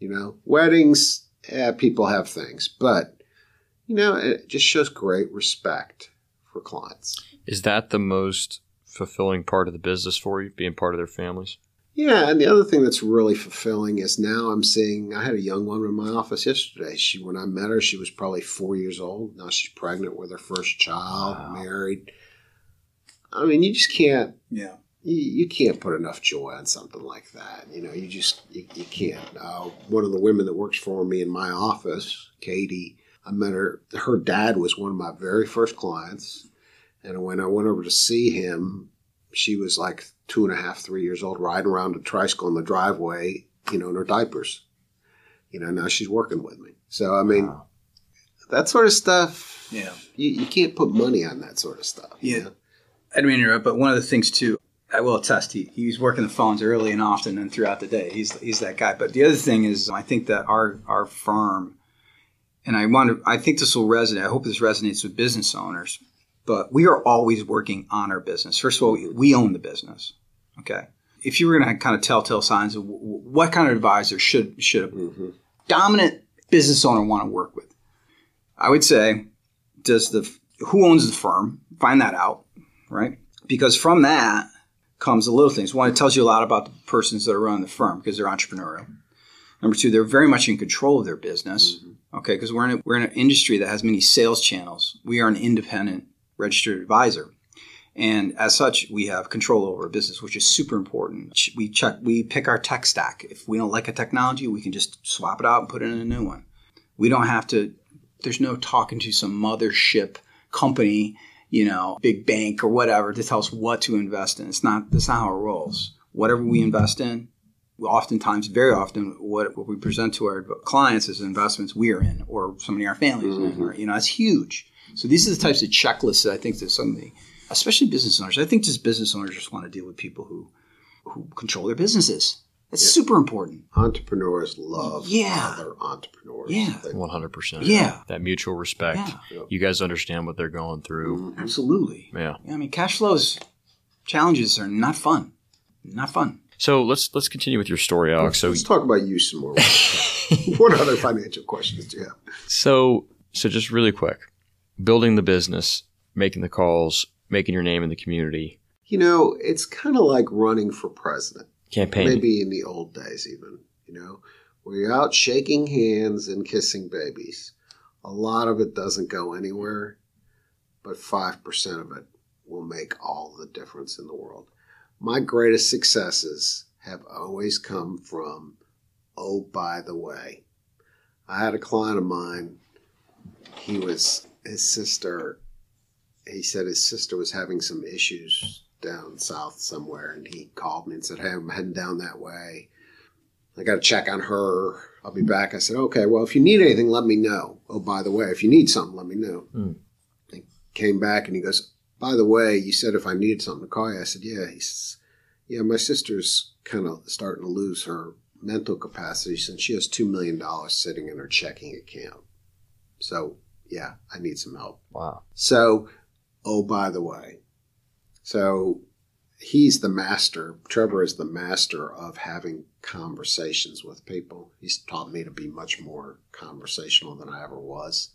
You know, weddings, eh, people have things, but, you know, it just shows great respect for clients. Is that the most fulfilling part of the business for you, being part of their families? Yeah, and the other thing that's really fulfilling is now I'm seeing. I had a young woman in my office yesterday. She, when I met her, she was probably four years old. Now she's pregnant with her first child, Wow. married. I mean, you just can't. Yeah. You, you can't put enough joy on something like that. You know, you just you, you can't. Uh, one of the women that works for me in my office, Katie, I met her. Her dad was one of my very first clients, and when I went over to see him, she was like two and a half, three years old, riding around a tricycle in the driveway, you know, in her diapers. You know, now she's working with me. So I mean, Wow. that sort of stuff. Yeah. You, you can't put money on that sort of stuff. you Yeah. know? I didn't mean to interrupt, but one of the things too, I will attest, he, he's working the phones early and often and throughout the day. He's he's that guy. But the other thing is, I think that our our firm, and I want to, I think this will resonate. I hope this resonates with business owners. But we are always working on our business. First of all, we, own the business. Okay. If you were going to kind of telltale signs of what kind of advisor should should a Mhm. dominant business owner want to work with, I would say, does the who owns the firm? Find that out right? Because from that comes the little things. One, it tells you a lot about the persons that are running the firm because they're entrepreneurial. Number two, they're very much in control of their business. Okay, because we're in a, we're in an industry that has many sales channels. We are an independent registered advisor, and as such, we have control over our business, which is super important. We check, we pick our tech stack. If we don't like a technology, we can just swap it out and put in a new one. We don't have to. There's no talking to some mothership company you know, big bank or whatever to tell us what to invest in. It's not that's not how it rolls. Whatever we invest in, oftentimes, very often, what, what we present to our clients as investments we are in, or somebody in our families in, or you know, it's huge. So these are the types of checklists that I think that somebody, especially business owners, I think just business owners just want to deal with people who who control their businesses. It's super important. Entrepreneurs love Yeah. other entrepreneurs. Yeah. They- One hundred percent. Yeah. That mutual respect. Yeah. You guys understand what they're going through. Mm, absolutely. Yeah. I mean, cash flows challenges are not fun. Not fun. So let's let's continue with your story, Alex. So Let's talk about you some more. what other financial questions do you have? so so just really quick, building the business, making the calls, making your name in the community, You know, it's kind of like running for president. campaign. Maybe in the old days, even, you know, where you're out shaking hands and kissing babies. A lot of it doesn't go anywhere, but 5% of it will make all the difference in the world. My greatest successes have always come from, oh, by the way. I had a client of mine, he was, his sister, he said his sister was having some issues down south somewhere, and he called me and said, "Hey, I'm heading down that way. I got to check on her. I'll be back." I said, "Okay. Well, if you need anything, let me know. Oh, by the way, if you need something, let me know." Hmm. He came back and he goes, "By the way, you said if I needed something to call you." I said, "Yeah." He says, "Yeah, my sister's kind of starting to lose her mental capacity since she has two million dollars sitting in her checking account. So, yeah, I need some help." wow. So, oh, by the way, so he's the master. Trevor is the master of having conversations with people. He's taught me to be much more conversational than I ever was.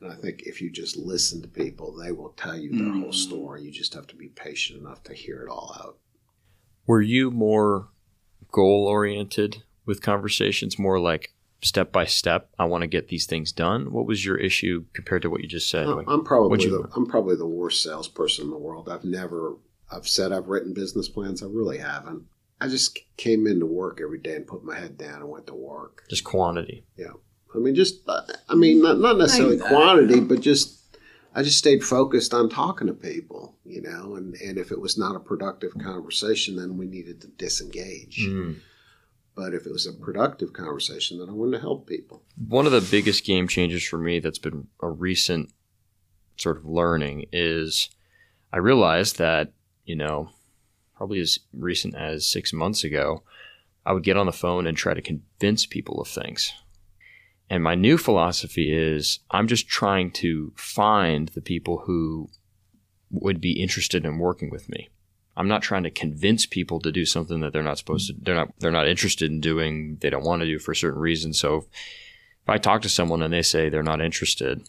And I think if you just listen to people, they will tell you their whole Mm. story. You just have to be patient enough to hear it all out. Were you more goal oriented with conversations, more like step by step? I want to get these things done. What was your issue compared to what you just said? I'm- Like, I'm probably you the, I'm probably the worst salesperson in the world. I've never I've said I've written business plans. I really haven't. I just came into work every day and put my head down and went to work. just quantity. Yeah. I mean, just uh, I mean, not not necessarily I- quantity, but just I just stayed focused on talking to people, you know. And and if it was not a productive conversation, then we needed to disengage. Mm. But if it was a productive conversation, then I wanted to help people. One of the biggest game changers for me that's been a recent sort of learning is I realized that, you know, probably as recent as six months ago, I would get on the phone and try to convince people of things. And my new philosophy is I'm just trying to find the people who would be interested in working with me. I'm not trying to convince people to do something that they're not supposed to they're not they're not interested in doing, they don't want to do for a certain reason. So if I talk to someone and they say they're not interested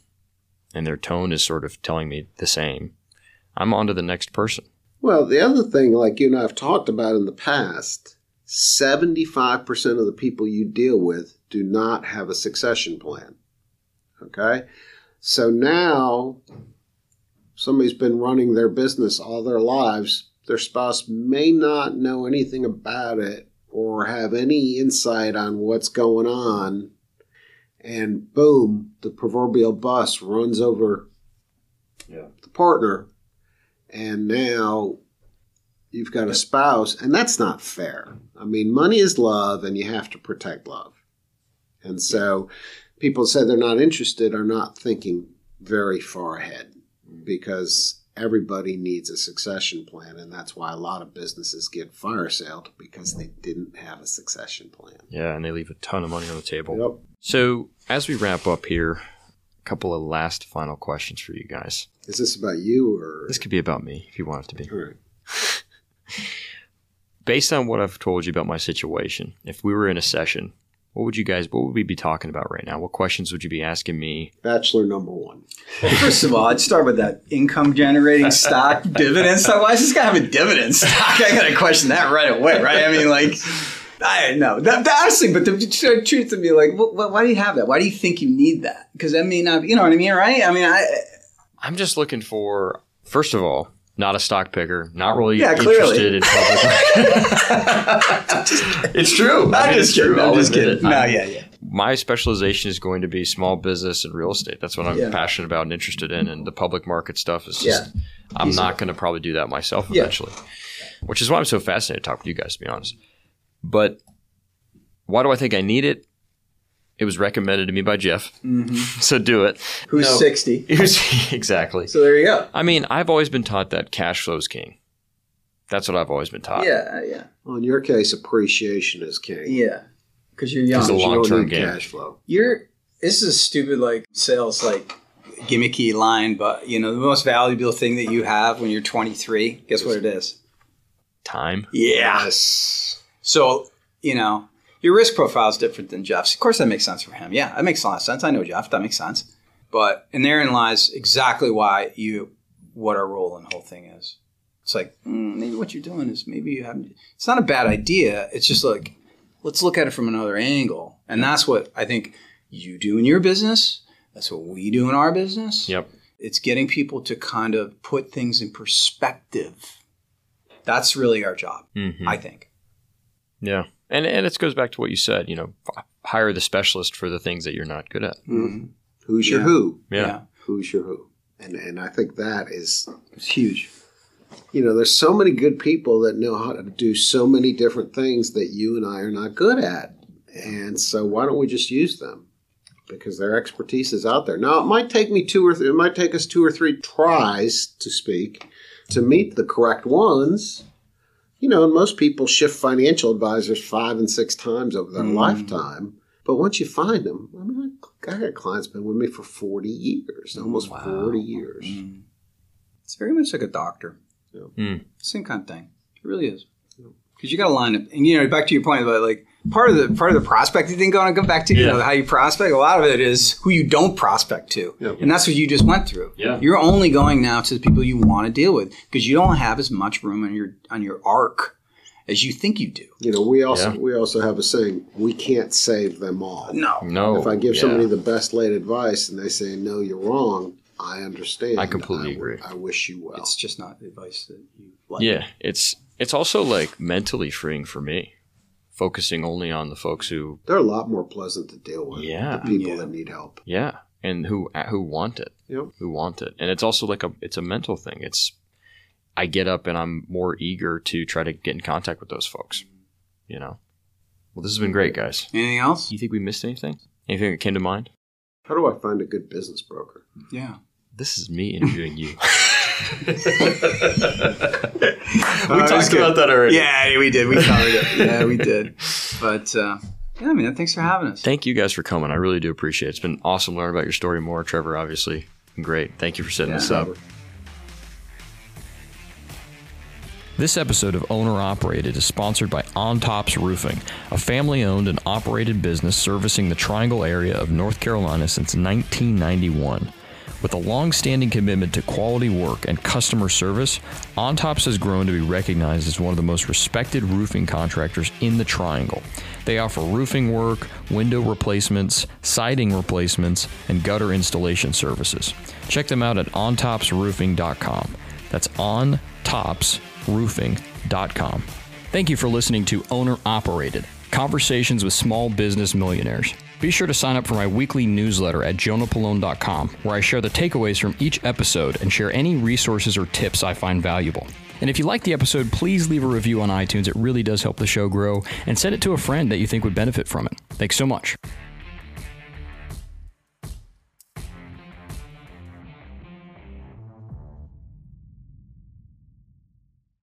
and their tone is sort of telling me the same, I'm on to the next person. Well, the other thing, like you and I have talked about in the past, 75% of the people you deal with do not have a succession plan. Okay? So now somebody's been running their business all their lives. Their spouse may not know anything about it or have any insight on what's going on. And boom, the proverbial bus runs over Yeah. the partner. And now you've got a spouse, and that's not fair. I mean, money is love, and you have to protect love. And so people say they're not interested are not thinking very far ahead mm-hmm. because everybody needs a succession plan. And that's why a lot of businesses get fire sailed because they didn't have a succession plan. Yeah, and they leave a ton of money on the table. Yep. So, as we wrap up here, a couple of last final questions for you guys. Is this about you or? This could be about me if you want it to be. Right. Based on what I've told you about my situation, if we were in a session, what would you guys, what would we be talking about right now? What questions would you be asking me? Bachelor number one. Well, first of all, I'd start with that income generating stock dividend stock. Why is this guy have a dividend stock? I got to question that right away, right? I mean, like, I know that, that honestly, but the tr- truth to be like, wh- wh- why do you have that? Why do you think you need that? Because that may not, you know what I mean, right? I mean, I I'm just looking for, first of all, not a stock picker, not really Yeah, interested in public. it's true. I I'm mean, just it's true. kidding. I'll I'm just kidding. it. No, I'm- yeah, yeah. my specialization is going to be small business and real estate. That's what I'm Yeah. passionate about and interested in. And the public market stuff is just, I'm Easy. not going to probably do that myself Yeah. eventually, which is why I'm so fascinated to talk with you guys, to be honest. But why do I think I need it? It was recommended to me by Jeff. Mm-hmm. So do it. Who's No. 60? It was- exactly. So there you go. I mean, I've always been taught that cash flow is king. That's what I've always been taught. Yeah, yeah, Well, in your case, appreciation is king. yeah. Because you're young. It's a young. You don't long-term need game. cash flow. You're. This is a stupid like sales like gimmicky line, but you know the most valuable thing that you have when you're 23. Guess what it is? Time. Yeah. Yes. So, you know, your risk profile is different than Jeff's. Of course, that makes sense for him. Yeah, that makes a lot of sense. I know Jeff. That makes sense. But, and therein lies exactly why you, what our role in the whole thing is. It's like, mm, maybe what you're doing is maybe you haven't, it's not a bad idea. It's just like, let's look at it from another angle. And that's what I think you do in your business. That's what we do in our business. Yep. It's getting people to kind of put things in perspective. That's really our job, Mhm. I think. Yeah. And, and it goes back to what you said, you know, f- hire the specialist for the things that you're not good at. Mm-hmm. Who's your Yeah. who? Yeah. Who's your who? And and I think that is It's huge. you know, there's so many good people that know how to do so many different things that you and I are not good at. And so why don't we just use them? Because their expertise is out there. Now it might take me two or th- it might take us two or three tries to speak to meet the correct ones. You know, and most people shift financial advisors five and six times over their Mm. lifetime. But once you find them, I mean, I got clients been with me for 40 years, almost Wow. 40 years. Mm. It's very much like a doctor. Yeah. Mm. Same kind of thing. It really is. Because you got to line up, and you know, back to your point about like part of the part of the prospecting thing. Going to come back to you Yeah. know how you prospect. A lot of it is who you don't prospect to, Yeah. and that's what you just went through. Yeah. You're only going now to the people you want to deal with because you don't have as much room on your on your ark as you think you do. You know, we also Yeah. we also have a saying: we can't save them all. No, No. If I give yeah. somebody the best laid advice and they say no, you're wrong, I understand. I completely w- agree. I wish you well. it's just not the advice that you like. Yeah, it's it's also like mentally freeing for me, focusing only on the folks who, They're a lot more pleasant to deal with. Yeah. the people Yeah. that need help. yeah, and who uh, who want it, Yep. who want it, and it's also like a it's a mental thing. It's I get up and I'm more eager to try to get in contact with those folks. You know. Well, this has been great, guys. Anything else? You think we missed anything? Anything that came to mind? How do I find a good business broker? Yeah. This is me interviewing you. we it's talked about that already. Yeah, we did. We covered it. Yeah, we did. But uh, yeah, I mean, thanks for having us. Thank you guys for coming. I really do appreciate it. It's been awesome learning about your story more. Trevor, obviously, great. Thank you for setting Yeah. this up. This episode of Owner Operated is sponsored by On Tops Roofing, a family owned and operated business servicing the Triangle area of North Carolina since 1991. With a long-standing commitment to quality work and customer service, OnTops has grown to be recognized as one of the most respected roofing contractors in the Triangle. They offer roofing work, window replacements, siding replacements, and gutter installation services. Check them out at ontopsroofing.com. That's ontopsroofing.com. Thank you for listening to Owner Operated Conversations with Small Business Millionaires. Be sure to sign up for my weekly newsletter at jonahpollone.com, where I share the takeaways from each episode and share any resources or tips I find valuable. And if you like the episode, please leave a review on iTunes. It really does help the show grow, and send it to a friend that you think would benefit from it. Thanks so much.